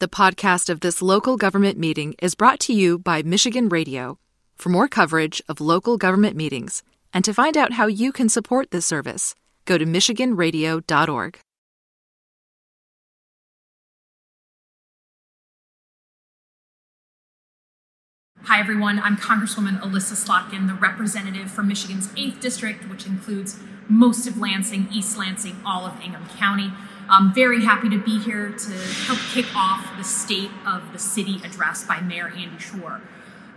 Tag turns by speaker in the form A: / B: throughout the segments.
A: The podcast of this local government meeting is brought to you by Michigan Radio. For more coverage of local government meetings and to find out how you can support this service, go to MichiganRadio.org.
B: Hi, everyone. I'm Congresswoman Elissa Slotkin, the representative from Michigan's 8th District, which includes most of Lansing, East Lansing, all of Ingham County. I'm very happy to be here to help kick off the State of the City address by Mayor Andy Schor.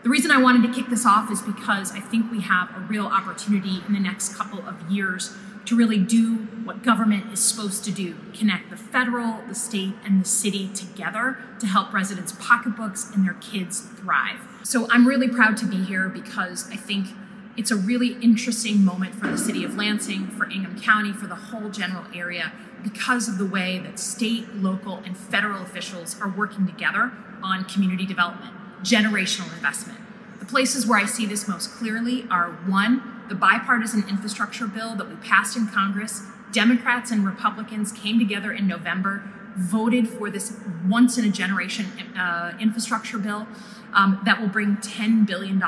B: The reason I wanted to kick this off is because I think we have a real opportunity in the next couple of years to really do what government is supposed to do connect the federal, the state, and the city together to help residents' pocketbooks and their kids thrive. So I'm really proud to be here because I think it's a really interesting moment for the city of Lansing, for Ingham County, for the whole general area because of the way that state, local, and federal officials are working together on community development, generational investment. The places where I see this most clearly are one, the bipartisan infrastructure bill that we passed in Congress. Democrats and Republicans came together in November, voted for this once in a generation uh, infrastructure bill um, that will bring $10 billion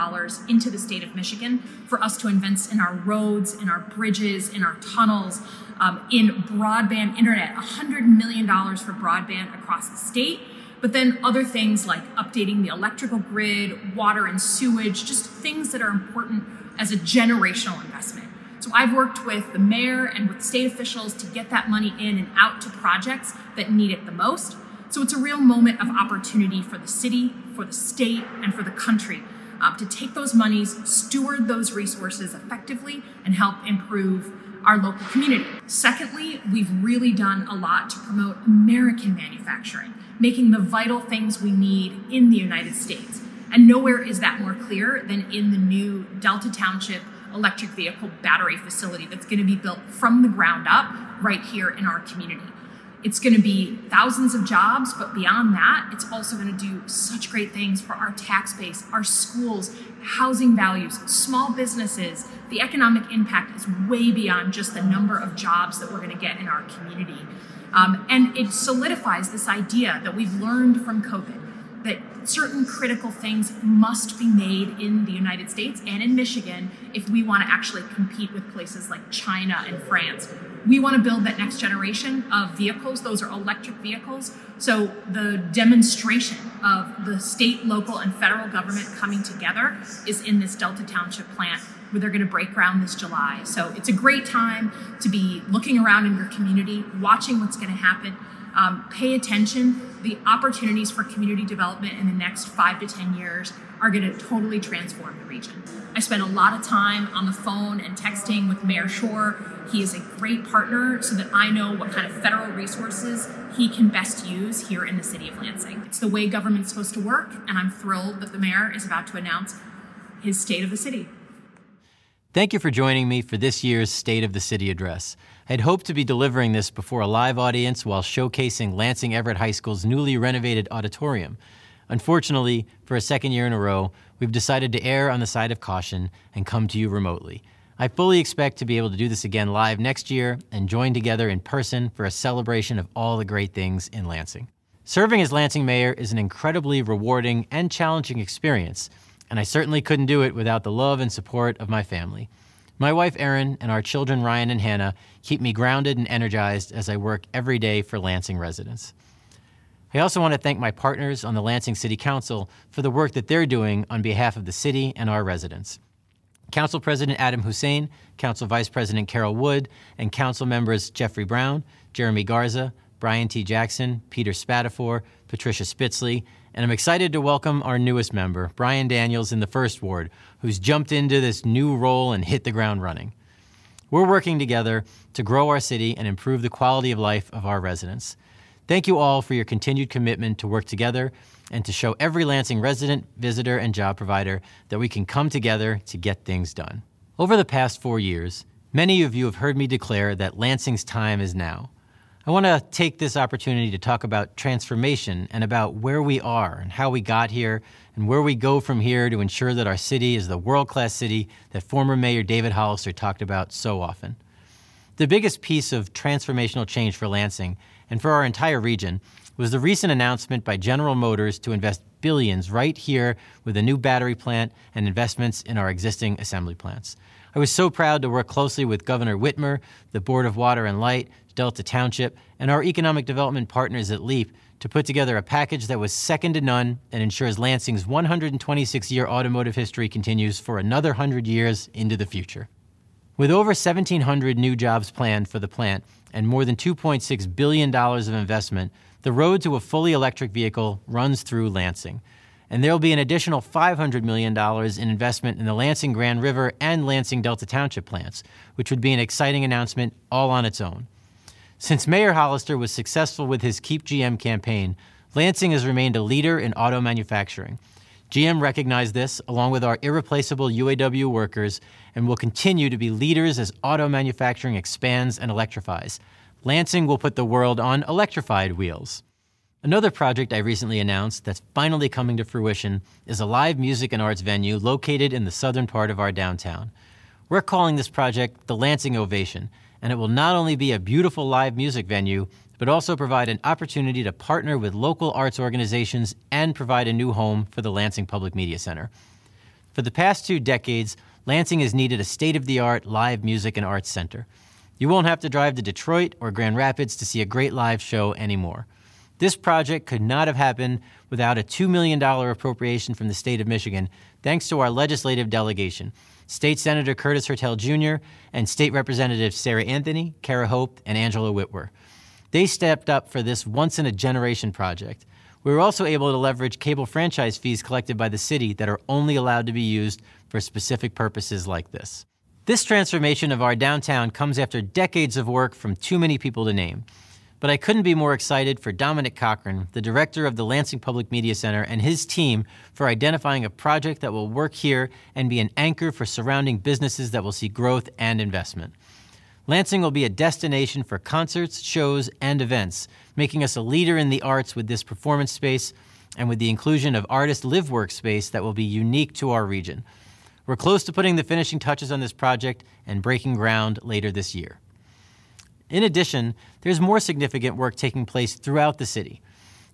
B: into the state of Michigan for us to invest in our roads, in our bridges, in our tunnels, um, in broadband internet, $100 million for broadband across the state. But then other things like updating the electrical grid, water and sewage, just things that are important as a generational investment. So I've worked with the mayor and with state officials to get that money in and out to projects that need it the most. So it's a real moment of opportunity for the city, for the state, and for the country uh, to take those monies, steward those resources effectively, and help improve our local community. Secondly, we've really done a lot to promote American manufacturing, making the vital things we need in the United States. And nowhere is that more clear than in the new Delta Township electric vehicle battery facility that's going to be built from the ground up right here in our community. It's going to be thousands of jobs, but beyond that, it's also going to do such great things for our tax base, our schools, housing values, small businesses. The economic impact is way beyond just the number of jobs that we're going to get in our community. Um, and it solidifies this idea that we've learned from COVID that certain critical things must be made in the United States and in Michigan if we want to actually compete with places like China and France. We want to build that next generation of vehicles. Those are electric vehicles. So the demonstration of the state, local, and federal government coming together is in this Delta Township plant where they're going to break ground this July. So it's a great time to be looking around in your community, watching what's going to happen um, pay attention. The opportunities for community development in the next five to 10 years are going to totally transform the region. I spent a lot of time on the phone and texting with Mayor Schor. He is a great partner so that I know what kind of federal resources he can best use here in the city of Lansing. It's the way government's supposed to work, and I'm thrilled that the mayor is about to announce his state of the city.
C: Thank you for joining me for this year's State of the City address. I had hoped to be delivering this before a live audience while showcasing Lansing Everett High School's newly renovated auditorium. Unfortunately, for a second year in a row, we've decided to err on the side of caution and come to you remotely. I fully expect to be able to do this again live next year and join together in person for a celebration of all the great things in Lansing. Serving as Lansing mayor is an incredibly rewarding and challenging experience and I certainly couldn't do it without the love and support of my family. My wife Erin and our children Ryan and Hannah keep me grounded and energized as I work every day for Lansing residents. I also want to thank my partners on the Lansing City Council for the work that they're doing on behalf of the city and our residents. Council President Adam Hussain, Council Vice President Carol Wood, and Council members Jeffrey Brown, Jeremy Garza, Brian T. Jackson, Peter Spadafore, Patricia Spitzley, and I'm excited to welcome our newest member, Brian Daniels in the First Ward, who's jumped into this new role and hit the ground running. We're working together to grow our city and improve the quality of life of our residents. Thank you all for your continued commitment to work together and to show every Lansing resident, visitor, and job provider that we can come together to get things done. Over the past four years, many of you have heard me declare that Lansing's time is now. I want to take this opportunity to talk about transformation and about where we are and how we got here and where we go from here to ensure that our city is the world class city that former Mayor David Hollister talked about so often. The biggest piece of transformational change for Lansing and for our entire region was the recent announcement by General Motors to invest billions right here with a new battery plant and investments in our existing assembly plants. I was so proud to work closely with Governor Whitmer, the Board of Water and Light, Delta Township, and our economic development partners at LEAP to put together a package that was second to none and ensures Lansing's 126 year automotive history continues for another 100 years into the future. With over 1,700 new jobs planned for the plant and more than $2.6 billion of investment, the road to a fully electric vehicle runs through Lansing. And there will be an additional $500 million in investment in the Lansing Grand River and Lansing Delta Township plants, which would be an exciting announcement all on its own. Since Mayor Hollister was successful with his Keep GM campaign, Lansing has remained a leader in auto manufacturing. GM recognized this, along with our irreplaceable UAW workers, and will continue to be leaders as auto manufacturing expands and electrifies. Lansing will put the world on electrified wheels. Another project I recently announced that's finally coming to fruition is a live music and arts venue located in the southern part of our downtown. We're calling this project the Lansing Ovation, and it will not only be a beautiful live music venue, but also provide an opportunity to partner with local arts organizations and provide a new home for the Lansing Public Media Center. For the past two decades, Lansing has needed a state of the art live music and arts center. You won't have to drive to Detroit or Grand Rapids to see a great live show anymore. This project could not have happened without a $2 million appropriation from the state of Michigan, thanks to our legislative delegation. State Senator Curtis Hertel Jr., and State Representatives Sarah Anthony, Kara Hope, and Angela Witwer. They stepped up for this once in a generation project. We were also able to leverage cable franchise fees collected by the city that are only allowed to be used for specific purposes like this. This transformation of our downtown comes after decades of work from too many people to name. But I couldn't be more excited for Dominic Cochran, the director of the Lansing Public Media Center, and his team for identifying a project that will work here and be an anchor for surrounding businesses that will see growth and investment. Lansing will be a destination for concerts, shows, and events, making us a leader in the arts with this performance space and with the inclusion of artist live workspace that will be unique to our region. We're close to putting the finishing touches on this project and breaking ground later this year. In addition, there's more significant work taking place throughout the city.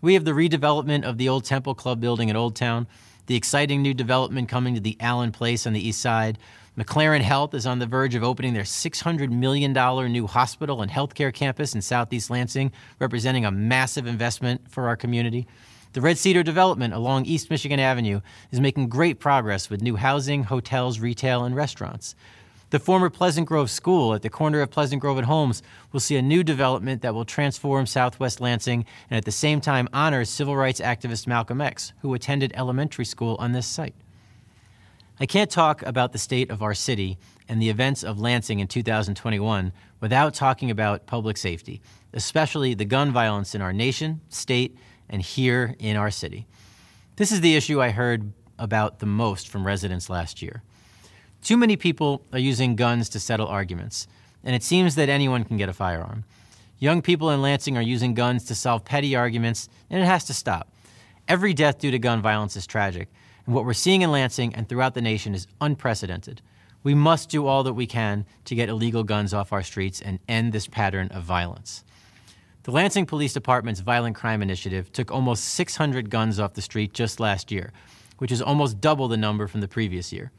C: We have the redevelopment of the old Temple Club building in Old Town, the exciting new development coming to the Allen Place on the east side. McLaren Health is on the verge of opening their $600 million new hospital and healthcare campus in Southeast Lansing, representing a massive investment for our community. The Red Cedar development along East Michigan Avenue is making great progress with new housing, hotels, retail, and restaurants. The former Pleasant Grove School at the corner of Pleasant Grove and Holmes will see a new development that will transform Southwest Lansing and at the same time honor civil rights activist Malcolm X, who attended elementary school on this site. I can't talk about the state of our city and the events of Lansing in 2021 without talking about public safety, especially the gun violence in our nation, state, and here in our city. This is the issue I heard about the most from residents last year. Too many people are using guns to settle arguments, and it seems that anyone can get a firearm. Young people in Lansing are using guns to solve petty arguments, and it has to stop. Every death due to gun violence is tragic, and what we're seeing in Lansing and throughout the nation is unprecedented. We must do all that we can to get illegal guns off our streets and end this pattern of violence. The Lansing Police Department's Violent Crime Initiative took almost 600 guns off the street just last year, which is almost double the number from the previous year.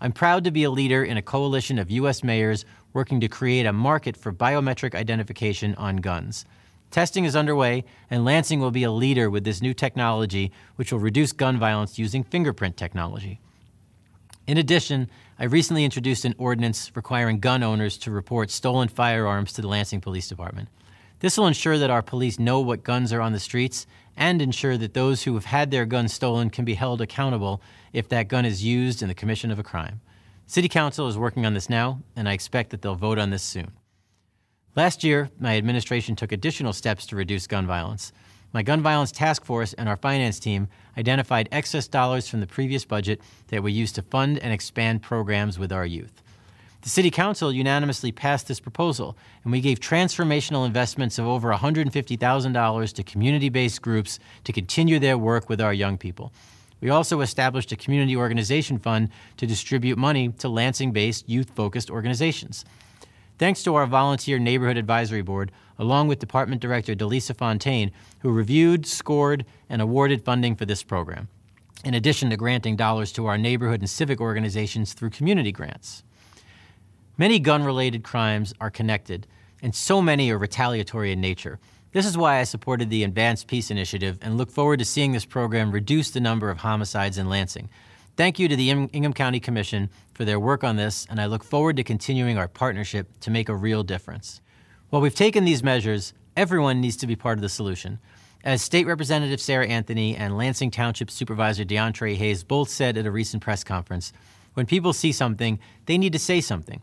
C: I'm proud to be a leader in a coalition of U.S. mayors working to create a market for biometric identification on guns. Testing is underway, and Lansing will be a leader with this new technology, which will reduce gun violence using fingerprint technology. In addition, I recently introduced an ordinance requiring gun owners to report stolen firearms to the Lansing Police Department. This will ensure that our police know what guns are on the streets and ensure that those who have had their guns stolen can be held accountable if that gun is used in the commission of a crime. City Council is working on this now, and I expect that they'll vote on this soon. Last year, my administration took additional steps to reduce gun violence. My gun violence task force and our finance team identified excess dollars from the previous budget that we used to fund and expand programs with our youth. The City Council unanimously passed this proposal, and we gave transformational investments of over $150,000 to community based groups to continue their work with our young people. We also established a community organization fund to distribute money to Lansing based youth focused organizations. Thanks to our volunteer neighborhood advisory board, along with Department Director DeLisa Fountain, who reviewed, scored, and awarded funding for this program, in addition to granting dollars to our neighborhood and civic organizations through community grants. Many gun related crimes are connected, and so many are retaliatory in nature. This is why I supported the Advance Peace Initiative and look forward to seeing this program reduce the number of homicides in Lansing. Thank you to the Ingham County Commission for their work on this, and I look forward to continuing our partnership to make a real difference. While we've taken these measures, everyone needs to be part of the solution. As State Representative Sarah Anthony and Lansing Township Supervisor Dion'trae Hayes both said at a recent press conference, when people see something, they need to say something.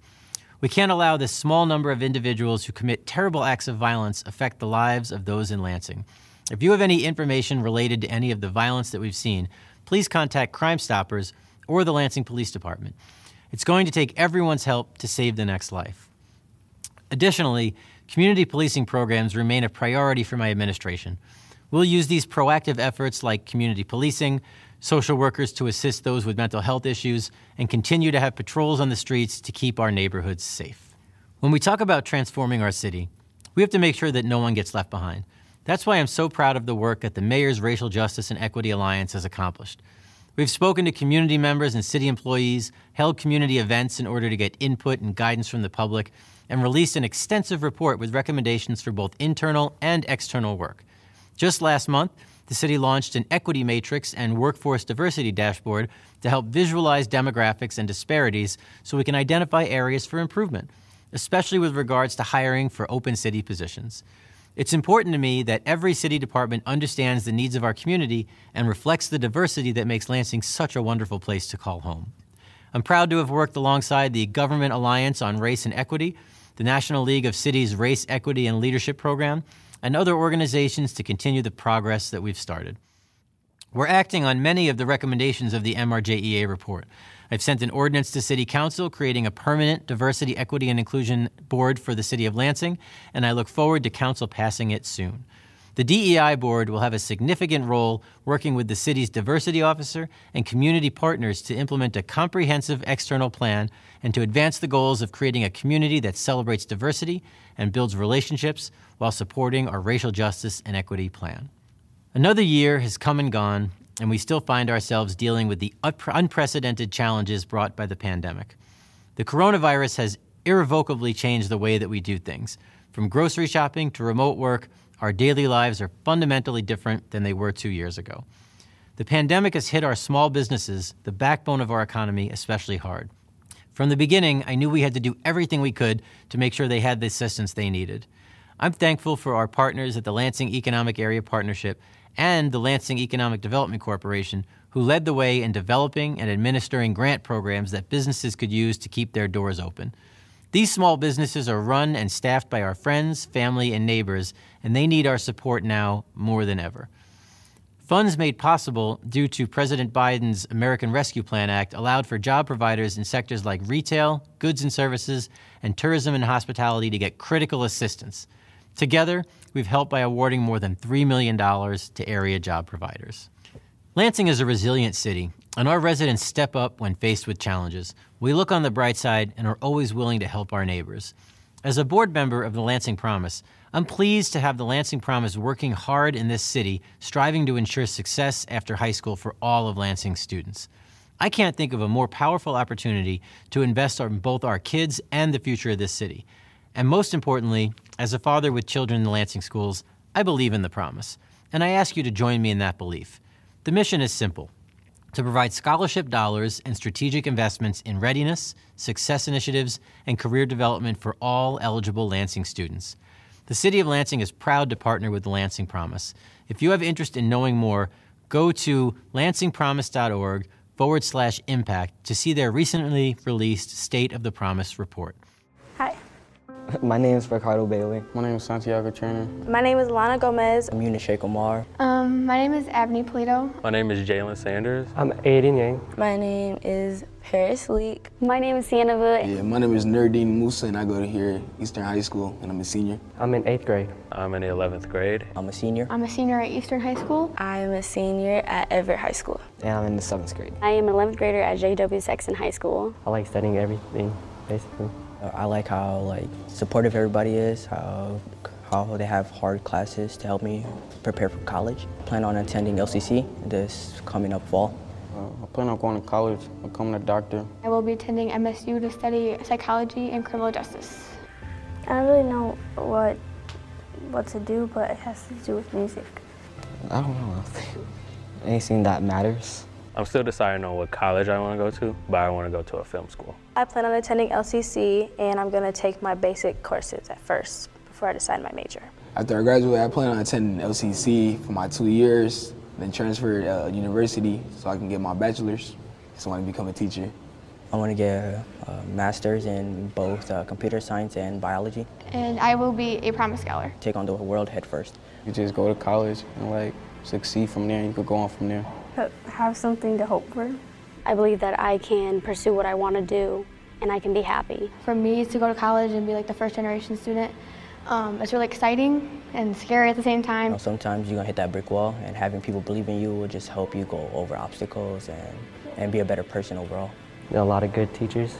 C: We can't allow this small number of individuals who commit terrible acts of violence affect the lives of those in Lansing. If you have any information related to any of the violence that we've seen, please contact Crime Stoppers or the Lansing Police Department. It's going to take everyone's help to save the next life. Additionally, community policing programs remain a priority for my administration. We'll use these proactive efforts like community policing, social workers to assist those with mental health issues, and continue to have patrols on the streets to keep our neighborhoods safe. When we talk about transforming our city, we have to make sure that no one gets left behind. That's why I'm so proud of the work that the Mayor's Racial Justice and Equity Alliance has accomplished. We've spoken to community members and city employees, held community events in order to get input and guidance from the public, and released an extensive report with recommendations for both internal and external work. Just last month, the city launched an equity matrix and workforce diversity dashboard to help visualize demographics and disparities so we can identify areas for improvement, especially with regards to hiring for open city positions. It's important to me that every city department understands the needs of our community and reflects the diversity that makes Lansing such a wonderful place to call home. I'm proud to have worked alongside the Government Alliance on Race and Equity, the National League of Cities Race, Equity, and Leadership Program, and other organizations to continue the progress that we've started. We're acting on many of the recommendations of the MRJEA report. I've sent an ordinance to City Council creating a permanent diversity, equity, and inclusion board for the City of Lansing, and I look forward to Council passing it soon. The DEI board will have a significant role working with the city's diversity officer and community partners to implement a comprehensive external plan and to advance the goals of creating a community that celebrates diversity and builds relationships while supporting our racial justice and equity plan. Another year has come and gone, and we still find ourselves dealing with the unprecedented challenges brought by the pandemic. The coronavirus has irrevocably changed the way that we do things. From grocery shopping to remote work, our daily lives are fundamentally different than they were two years ago. The pandemic has hit our small businesses, the backbone of our economy, especially hard. From the beginning, I knew we had to do everything we could to make sure they had the assistance they needed. I'm thankful for our partners at the Lansing Economic Area Partnership and the Lansing Economic Development Corporation, who led the way in developing and administering grant programs that businesses could use to keep their doors open. These small businesses are run and staffed by our friends, family, and neighbors, and they need our support now more than ever. Funds made possible due to President Biden's American Rescue Plan Act allowed for job providers in sectors like retail, goods and services, and tourism and hospitality to get critical assistance. Together, we've helped by awarding more than $3 million to area job providers. Lansing is a resilient city, and our residents step up when faced with challenges. We look on the bright side and are always willing to help our neighbors. As a board member of the Lansing Promise, I'm pleased to have the Lansing Promise working hard in this city, striving to ensure success after high school for all of Lansing's students. I can't think of a more powerful opportunity to invest in both our kids and the future of this city. And most importantly, as a father with children in the Lansing schools, I believe in the promise, and I ask you to join me in that belief. The mission is simple to provide scholarship dollars and strategic investments in readiness, success initiatives, and career development for all eligible Lansing students. The City of Lansing is proud to partner with the Lansing Promise. If you have interest in knowing more, go to lansingpromise.org forward slash impact to see their recently released State of the Promise report.
D: Hi.
E: My name is Ricardo Bailey.
F: My name is Santiago Turner.
D: My name is Lana Gomez.
E: I'm Eunice Omar.
G: Um, my name is Abney Polito.
H: My name is Jalen Sanders.
I: I'm Aiden Yang.
J: My name is Paris Leak.
K: My name is Sienna Wood.
L: Yeah, my name is Nerdine Musa and I go to here Eastern High School and I'm a senior.
I: I'm in 8th grade.
H: I'm in the 11th grade.
E: I'm a senior.
G: I'm a senior at Eastern High School.
J: I am a senior at Everett High School.
E: And I'm in the 7th grade.
K: I am an 11th grader at J.W. Sexton High School.
I: I like studying everything, basically.
E: I like how like supportive everybody is, how how they have hard classes to help me prepare for college. plan on attending LCC this coming up fall.
L: Uh, I plan on going to college, becoming a doctor.
G: I will be attending MSU to study psychology and criminal justice.
D: I don't really know what what to do, but it has to do with music.
E: I don't know. Anything that matters.
H: I'm still deciding on what college I want to go to, but I want to go to a film school.
D: I plan on attending LCC, and I'm going to take my basic courses at first before I decide my major.
L: After I graduate, I plan on attending LCC for my two years, then transfer to uh, university so I can get my bachelor's. So I want to become a teacher.
E: I want to get a master's in both uh, computer science and biology.
G: And I will be a promise scholar.
E: Take on the world head first.
L: You just go to college and like succeed from there. You could go on from there.
D: Have something to hope for.
F: I believe that I can pursue what I want to do and I can be happy.
G: For me to go to college and be like the first generation student, um, it's really exciting and scary at the same time.
E: You know, sometimes you're gonna hit that brick wall and having people believe in you will just help you go over obstacles and, and be a better person overall.
I: a lot of good teachers.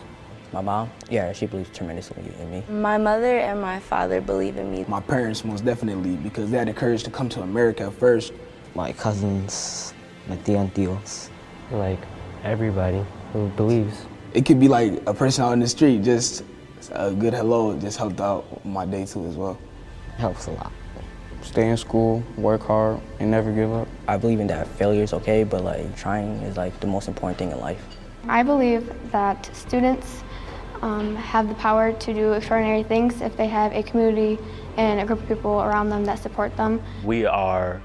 E: My mom, yeah, she believes tremendously in me.
J: My mother and my father believe in me.
L: My parents most definitely because they had the courage to come to America first.
E: My cousins, my tía and tíos.
I: Like everybody who believes.
L: It could be like a person out in the street, just a good hello just helped out my day too as well.
E: Helps a lot.
L: Stay in school, work hard, and never give up.
E: I believe in that failure is okay, but like trying is like the most important thing in life.
G: I believe that students um, have the power to do extraordinary things if they have a community and a group of people around them that support them.
H: We are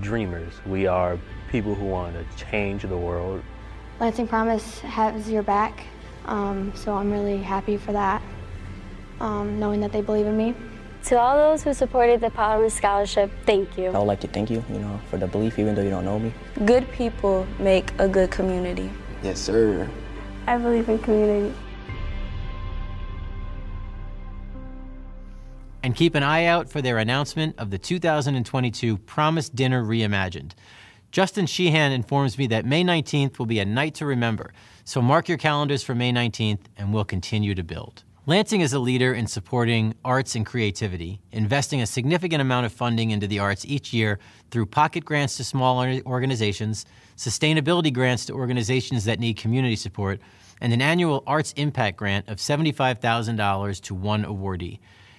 H: dreamers. We are people who want to change the world.
G: Lansing Promise has your back, um, so I'm really happy for that, um, knowing that they believe in me.
F: To all those who supported the Promise Scholarship, thank you.
E: I would like to thank you, you know, for the belief even though you don't know me.
J: Good people make a good community.
L: Yes, sir.
D: I believe in community.
C: And keep an eye out for their announcement of the 2022 Promise Dinner Reimagined. Justin Sheehan informs me that May 19th will be a night to remember, so mark your calendars for May 19th and we'll continue to build. Lansing is a leader in supporting arts and creativity, investing a significant amount of funding into the arts each year through pocket grants to small organizations, sustainability grants to organizations that need community support, and an annual Arts Impact Grant of $75,000 to one awardee.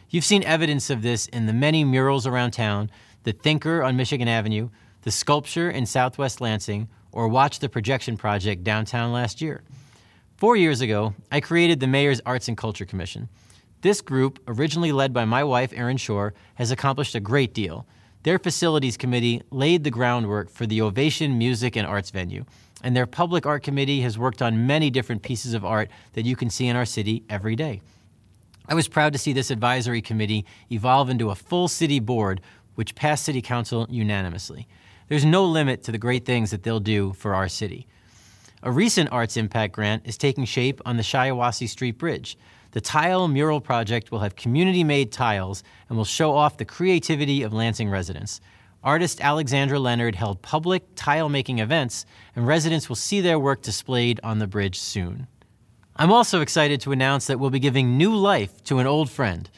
C: You've seen evidence of this in the many murals around town, the Thinker on Michigan Avenue, the sculpture in Southwest Lansing, or watch the projection project downtown last year. Four years ago, I created the Mayor's Arts and Culture Commission. This group, originally led by my wife, Erin Schor, has accomplished a great deal. Their facilities committee laid the groundwork for the Ovation Music and Arts venue, and their public art committee has worked on many different pieces of art that you can see in our city every day. I was proud to see this advisory committee evolve into a full city board, which passed City Council unanimously. There's no limit to the great things that they'll do for our city. A recent Arts Impact Grant is taking shape on the Shiawassee Street Bridge. The Tile Mural Project will have community made tiles and will show off the creativity of Lansing residents. Artist Alexandra Leonard held public tile making events, and residents will see their work displayed on the bridge soon. I'm also excited to announce that we'll be giving new life to an old friend.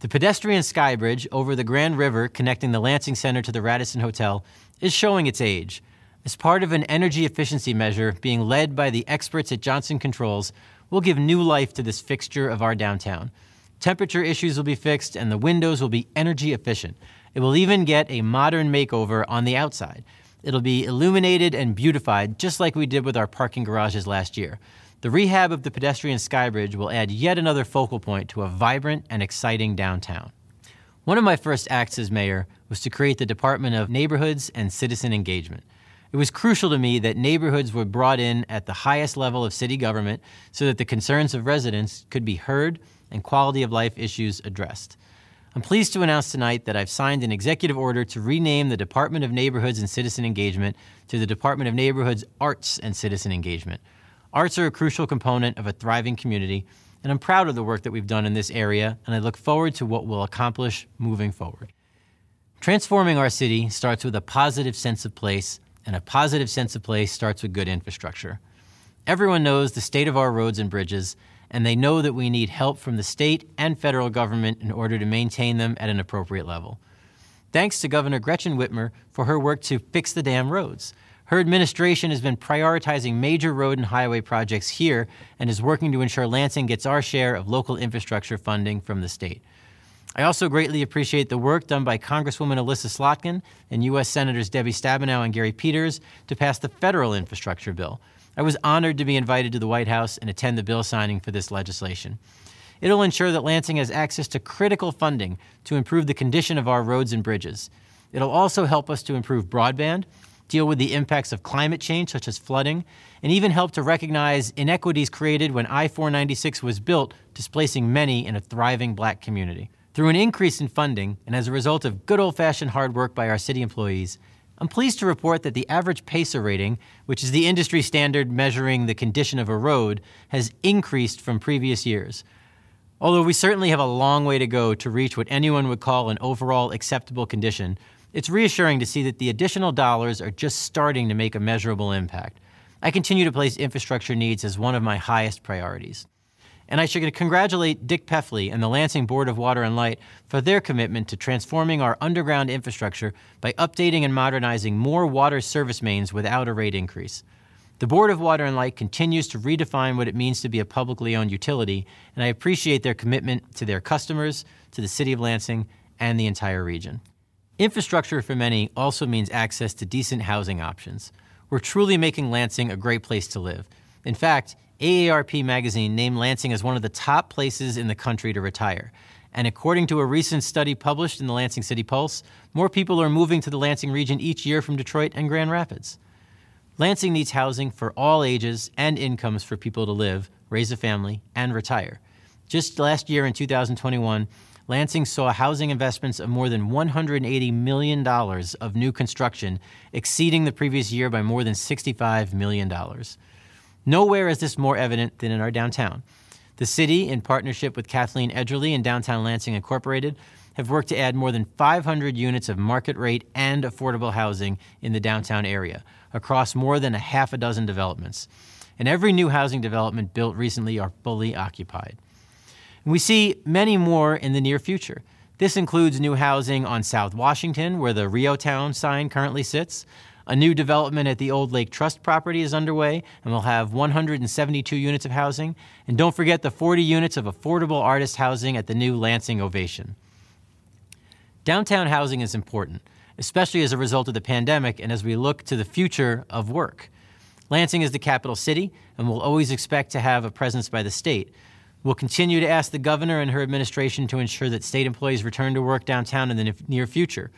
C: The pedestrian sky bridge over the Grand River connecting the Lansing Center to the Radisson Hotel is showing its age. As part of an energy efficiency measure being led by the experts at Johnson Controls, we'll give new life to this fixture of our downtown. Temperature issues will be fixed and the windows will be energy efficient. It will even get a modern makeover on the outside. It'll be illuminated and beautified just like we did with our parking garages last year. The rehab of the pedestrian skybridge will add yet another focal point to a vibrant and exciting downtown. One of my first acts as mayor was to create the Department of Neighborhoods and Citizen Engagement. It was crucial to me that neighborhoods were brought in at the highest level of city government so that the concerns of residents could be heard and quality of life issues addressed. I'm pleased to announce tonight that I've signed an executive order to rename the Department of Neighborhoods and Citizen Engagement to the Department of Neighborhoods Arts and Citizen Engagement. Arts are a crucial component of a thriving community, and I'm proud of the work that we've done in this area, and I look forward to what we'll accomplish moving forward. Transforming our city starts with a positive sense of place and a positive sense of place starts with good infrastructure. Everyone knows the state of our roads and bridges, and they know that we need help from the state and federal government in order to maintain them at an appropriate level. Thanks to Governor Gretchen Whitmer for her work to fix the damn roads. Her administration has been prioritizing major road and highway projects here and is working to ensure Lansing gets our share of local infrastructure funding from the state. I also greatly appreciate the work done by Congresswoman Elissa Slotkin and U.S. Senators Debbie Stabenow and Gary Peters to pass the federal infrastructure bill. I was honored to be invited to the White House and attend the bill signing for this legislation. It'll ensure that Lansing has access to critical funding to improve the condition of our roads and bridges. It'll also help us to improve broadband deal with the impacts of climate change, such as flooding, and even help to recognize inequities created when I 496 was built, displacing many in a thriving black community. Through an increase in funding, and as a result of good old fashioned hard work by our city employees, I'm pleased to report that the average PASER rating, which is the industry standard measuring the condition of a road, has increased from previous years. Although we certainly have a long way to go to reach what anyone would call an overall acceptable condition, it's reassuring to see that the additional dollars are just starting to make a measurable impact. I continue to place infrastructure needs as one of my highest priorities. And I should congratulate Dick Peffley and the Lansing Board of Water and Light for their commitment to transforming our underground infrastructure by updating and modernizing more water service mains without a rate increase. The Board of Water and Light continues to redefine what it means to be a publicly owned utility, and I appreciate their commitment to their customers, to the City of Lansing, and the entire region. Infrastructure for many also means access to decent housing options. We're truly making Lansing a great place to live. In fact, AARP magazine named Lansing as one of the top places in the country to retire. And according to a recent study published in the Lansing City Pulse, more people are moving to the Lansing region each year from Detroit and Grand Rapids. Lansing needs housing for all ages and incomes for people to live, raise a family, and retire. Just last year in 2021, Lansing saw housing investments of more than $180 million of new construction, exceeding the previous year by more than $65 million. Nowhere is this more evident than in our downtown. The city, in partnership with Cathleen Edgerly and Downtown Lansing Incorporated, have worked to add more than 500 units of market rate and affordable housing in the downtown area across more than a half a dozen developments. And every new housing development built recently are fully occupied. We see many more in the near future. This includes new housing on South Washington, where the REO Town sign currently sits. A new development at the Old Lake Trust property is underway and will have 172 units of housing. And don't forget the 40 units of affordable artist housing at the new Lansing Ovation. Downtown housing is important, especially as a result of the pandemic and as we look to the future of work. Lansing is the capital city and will always expect to have a presence by the state. We'll continue to ask the governor and her administration to ensure that state employees return to work downtown in the near future.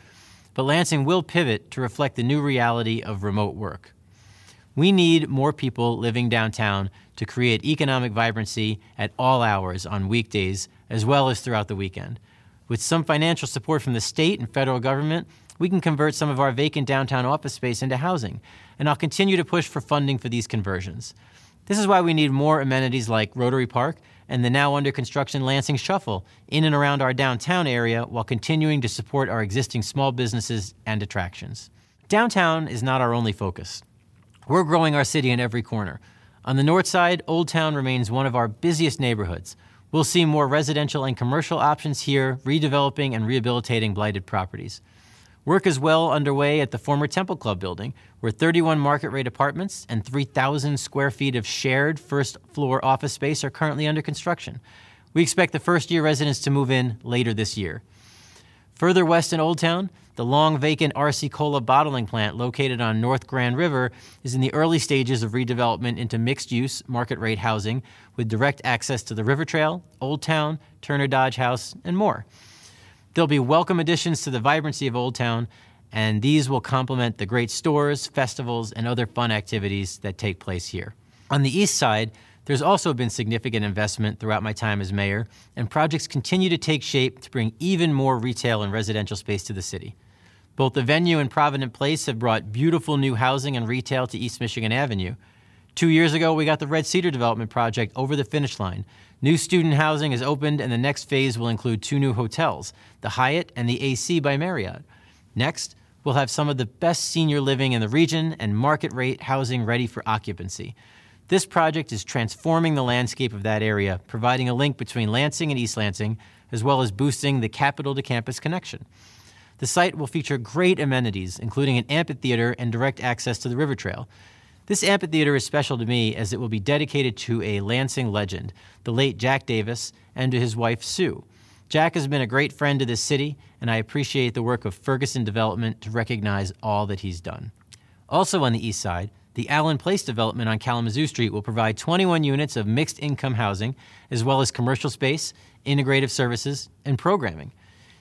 C: But Lansing will pivot to reflect the new reality of remote work. We need more people living downtown to create economic vibrancy at all hours on weekdays as well as throughout the weekend. With some financial support from the state and federal government, we can convert some of our vacant downtown office space into housing, and I'll continue to push for funding for these conversions. This is why we need more amenities like Rotary Park and the now under construction Lansing Shuffle in and around our downtown area while continuing to support our existing small businesses and attractions. Downtown is not our only focus. We're growing our city in every corner. On the north side, Old Town remains one of our busiest neighborhoods. We'll see more residential and commercial options here, redeveloping and rehabilitating blighted properties. Work is well underway at the former Temple Club building, where 31 market rate apartments and 3,000 square feet of shared first floor office space are currently under construction. We expect the first year residents to move in later this year. Further west in Old Town, the long vacant RC Cola bottling plant located on North Grand River is in the early stages of redevelopment into mixed use market rate housing with direct access to the River Trail, Old Town, Turner Dodge House, and more. There'll be welcome additions to the vibrancy of Old Town, and these will complement the great stores, festivals, and other fun activities that take place here. On the east side, there's also been significant investment throughout my time as mayor, and projects continue to take shape to bring even more retail and residential space to the city. Both the venue and Provident Place have brought beautiful new housing and retail to East Michigan Avenue. Two years ago, we got the Red Cedar Development Project over the finish line, New student housing is opened, and the next phase will include two new hotels the Hyatt and the AC by Marriott. Next, we'll have some of the best senior living in the region and market rate housing ready for occupancy. This project is transforming the landscape of that area, providing a link between Lansing and East Lansing, as well as boosting the capital to campus connection. The site will feature great amenities, including an amphitheater and direct access to the river trail. This amphitheater is special to me as it will be dedicated to a Lansing legend, the late Jack Davis, and to his wife, Sue. Jack has been a great friend to this city, and I appreciate the work of Ferguson Development to recognize all that he's done. Also on the east side, the Allen Place development on Kalamazoo Street will provide 21 units of mixed income housing, as well as commercial space, integrative services, and programming.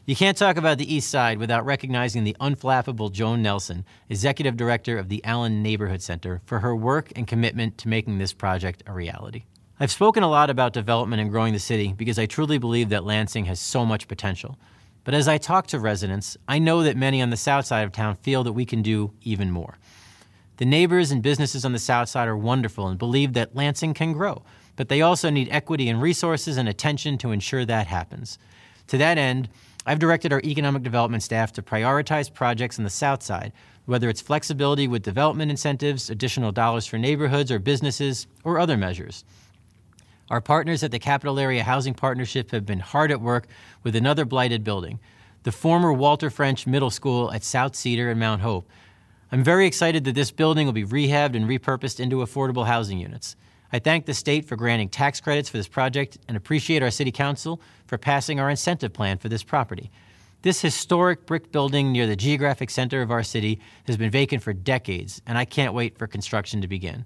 C: You can't talk about the East Side without recognizing the unflappable Joan Nelson, Executive Director of the Allen Neighborhood Center, for her work and commitment to making this project a reality. I've spoken a lot about development and growing the city because I truly believe that Lansing has so much potential. But as I talk to residents, I know that many on the south side of town feel that we can do even more. The neighbors and businesses on the south side are wonderful and believe that Lansing can grow, but they also need equity and resources and attention to ensure that happens. To that end, I've directed our economic development staff to prioritize projects on the south side, whether it's flexibility with development incentives, additional dollars for neighborhoods or businesses, or other measures. Our partners at the Capital Area Housing Partnership have been hard at work with another blighted building, the former Walter French Middle School at South Cedar and Mount Hope. I'm very excited that this building will be rehabbed and repurposed into affordable housing units. I thank the state for granting tax credits for this project and appreciate our City Council for passing our incentive plan for this property. This historic brick building near the geographic center of our city has been vacant for decades, and I can't wait for construction to begin.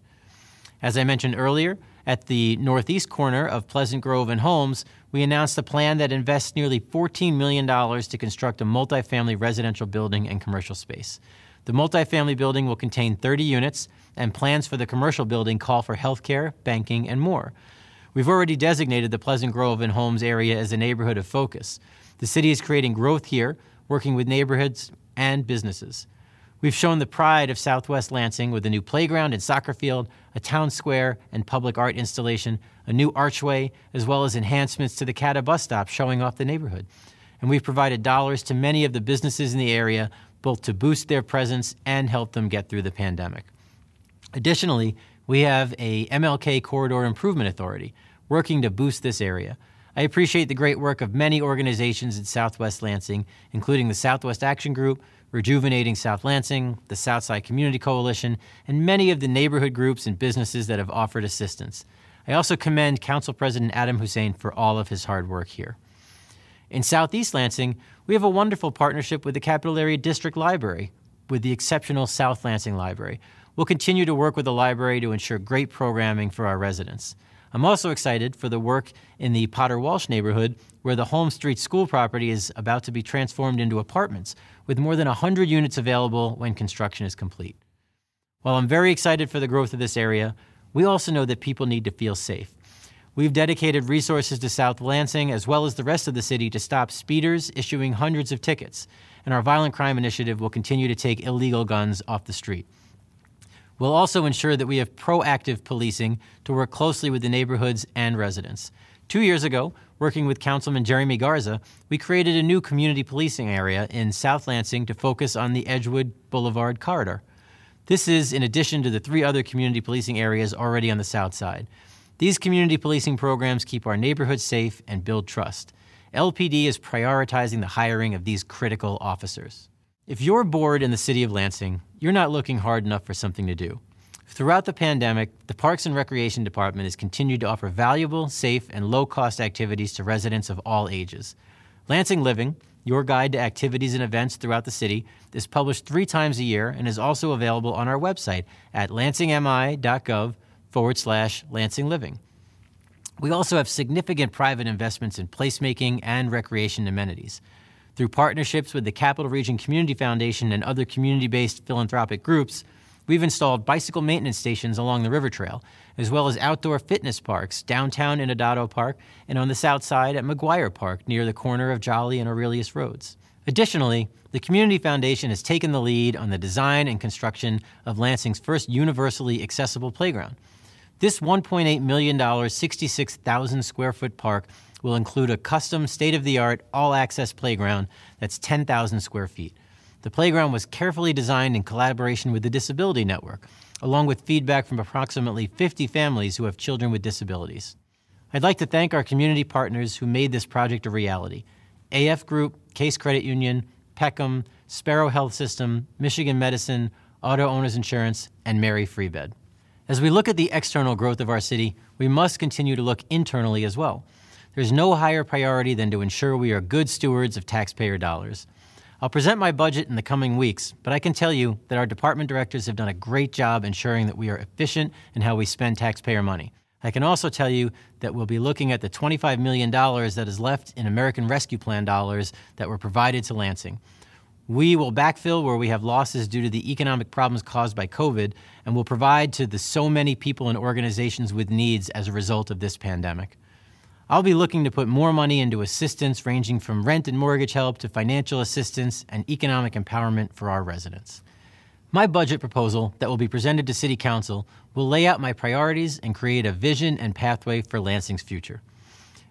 C: As I mentioned earlier, at the northeast corner of Pleasant Grove and Holmes, we announced a plan that invests nearly $14 million to construct a multifamily residential building and commercial space. The multifamily building will contain 30 units, and plans for the commercial building call for healthcare, banking, and more. We've already designated the Pleasant Grove and Holmes area as a neighborhood of focus. The city is creating growth here, working with neighborhoods and businesses. We've shown the pride of Southwest Lansing with a new playground and soccer field, a town square and public art installation, a new archway, as well as enhancements to the CATA bus stop showing off the neighborhood. And we've provided dollars to many of the businesses in the area both to boost their presence and help them get through the pandemic. Additionally, we have a MLK Corridor Improvement Authority working to boost this area. I appreciate the great work of many organizations in Southwest Lansing, including the Southwest Action Group, Rejuvenating South Lansing, the Southside Community Coalition, and many of the neighborhood groups and businesses that have offered assistance. I also commend Council President Adam Hussain for all of his hard work here. In Southeast Lansing, we have a wonderful partnership with the Capital Area District Library, with the exceptional South Lansing Library. We'll continue to work with the library to ensure great programming for our residents. I'm also excited for the work in the Potter Walsh neighborhood, where the Holmes Street School property is about to be transformed into apartments, with more than 100 units available when construction is complete. While I'm very excited for the growth of this area, we also know that people need to feel safe. We've dedicated resources to South Lansing as well as the rest of the city to stop speeders issuing hundreds of tickets, and our violent crime initiative will continue to take illegal guns off the street. We'll also ensure that we have proactive policing to work closely with the neighborhoods and residents. Two years ago, working with Councilman Jeremy Garza, we created a new community policing area in South Lansing to focus on the Edgewood Boulevard corridor. This is in addition to the three other community policing areas already on the south side. These community policing programs keep our neighborhoods safe and build trust. LPD is prioritizing the hiring of these critical officers. If you're bored in the city of Lansing, you're not looking hard enough for something to do. Throughout the pandemic, the Parks and Recreation Department has continued to offer valuable, safe, and low cost activities to residents of all ages. Lansing Living, your guide to activities and events throughout the city, is published three times a year and is also available on our website at lansingmi.gov forward slash Lansing Living. We also have significant private investments in placemaking and recreation amenities. Through partnerships with the Capital Region Community Foundation and other community based philanthropic groups, we've installed bicycle maintenance stations along the river trail, as well as outdoor fitness parks downtown in Adado Park and on the south side at McGuire Park near the corner of Jolly and Aurelius Roads. Additionally, the Community Foundation has taken the lead on the design and construction of Lansing's first universally accessible playground. This $1.8 million, 66,000 square foot park will include a custom state of the art all access playground that's 10,000 square feet. The playground was carefully designed in collaboration with the Disability Network, along with feedback from approximately 50 families who have children with disabilities. I'd like to thank our community partners who made this project a reality AF Group, Case Credit Union, Peckham, Sparrow Health System, Michigan Medicine, Auto Owners Insurance, and Mary Free Bed. As we look at the external growth of our city, we must continue to look internally as well. There's no higher priority than to ensure we are good stewards of taxpayer dollars. I'll present my budget in the coming weeks, but I can tell you that our department directors have done a great job ensuring that we are efficient in how we spend taxpayer money. I can also tell you that we'll be looking at the $25 million that is left in American Rescue Plan dollars that were provided to Lansing. We will backfill where we have losses due to the economic problems caused by COVID and will provide to the so many people and organizations with needs as a result of this pandemic. I'll be looking to put more money into assistance ranging from rent and mortgage help to financial assistance and economic empowerment for our residents. My budget proposal that will be presented to City Council will lay out my priorities and create a vision and pathway for Lansing's future.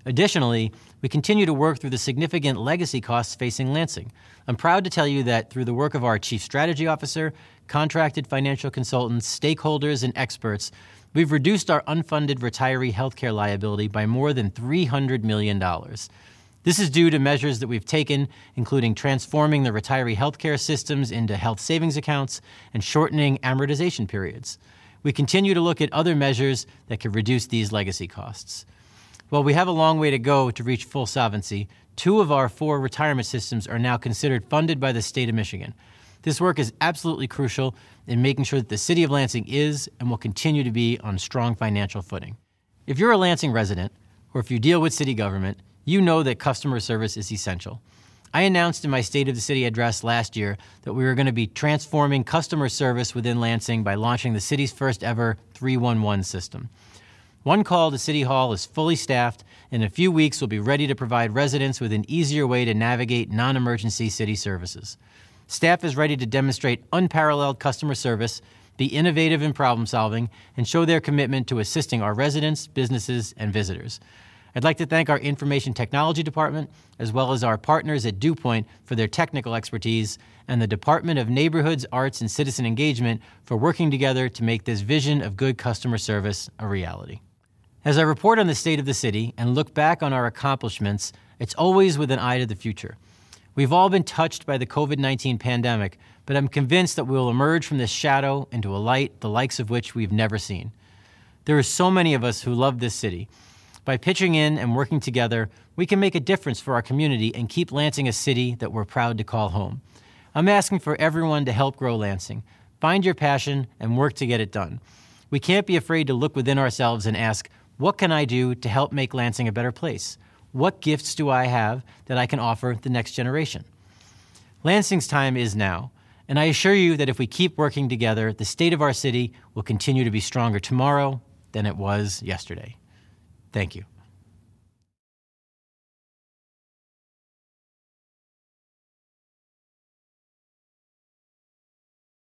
C: Additionally, we continue to work through the significant legacy costs facing Lansing. I'm proud to tell you that through the work of our Chief Strategy Officer, contracted financial consultants, stakeholders, and experts, We've reduced our unfunded retiree healthcare liability by more than $300 million. This is due to measures that we've taken, including transforming the retiree healthcare systems into health savings accounts and shortening amortization periods. We continue to look at other measures that could reduce these legacy costs. While we have a long way to go to reach full solvency, two of our four retirement systems are now considered funded by the state of Michigan. This work is absolutely crucial in making sure that the City of Lansing is and will continue to be on strong financial footing. If you're a Lansing resident, or if you deal with city government, you know that customer service is essential. I announced in my State of the City address last year that we were going to be transforming customer service within Lansing by launching the city's first ever 311 system. One call to City Hall is fully staffed, and in a few weeks we'll be ready to provide residents with an easier way to navigate non emergency city services. Staff is ready to demonstrate unparalleled customer service, be innovative in problem solving, and show their commitment to assisting our residents, businesses, and visitors. I'd like to thank our Information Technology Department, as well as our partners at Dewpoint for their technical expertise, and the Department of Neighborhoods, Arts, and Citizen Engagement for working together to make this vision of good customer service a reality. As I report on the state of the city and look back on our accomplishments, it's always with an eye to the future. We've all been touched by the COVID 19 pandemic, but I'm convinced that we will emerge from this shadow into a light the likes of which we've never seen. There are so many of us who love this city. By pitching in and working together, we can make a difference for our community and keep Lansing a city that we're proud to call home. I'm asking for everyone to help grow Lansing. Find your passion and work to get it done. We can't be afraid to look within ourselves and ask, what can I do to help make Lansing a better place? What gifts do I have that I can offer the next generation? Lansing's time is now, and I assure you that if we keep working together, the state of our city will continue to be stronger tomorrow than it was yesterday. Thank you.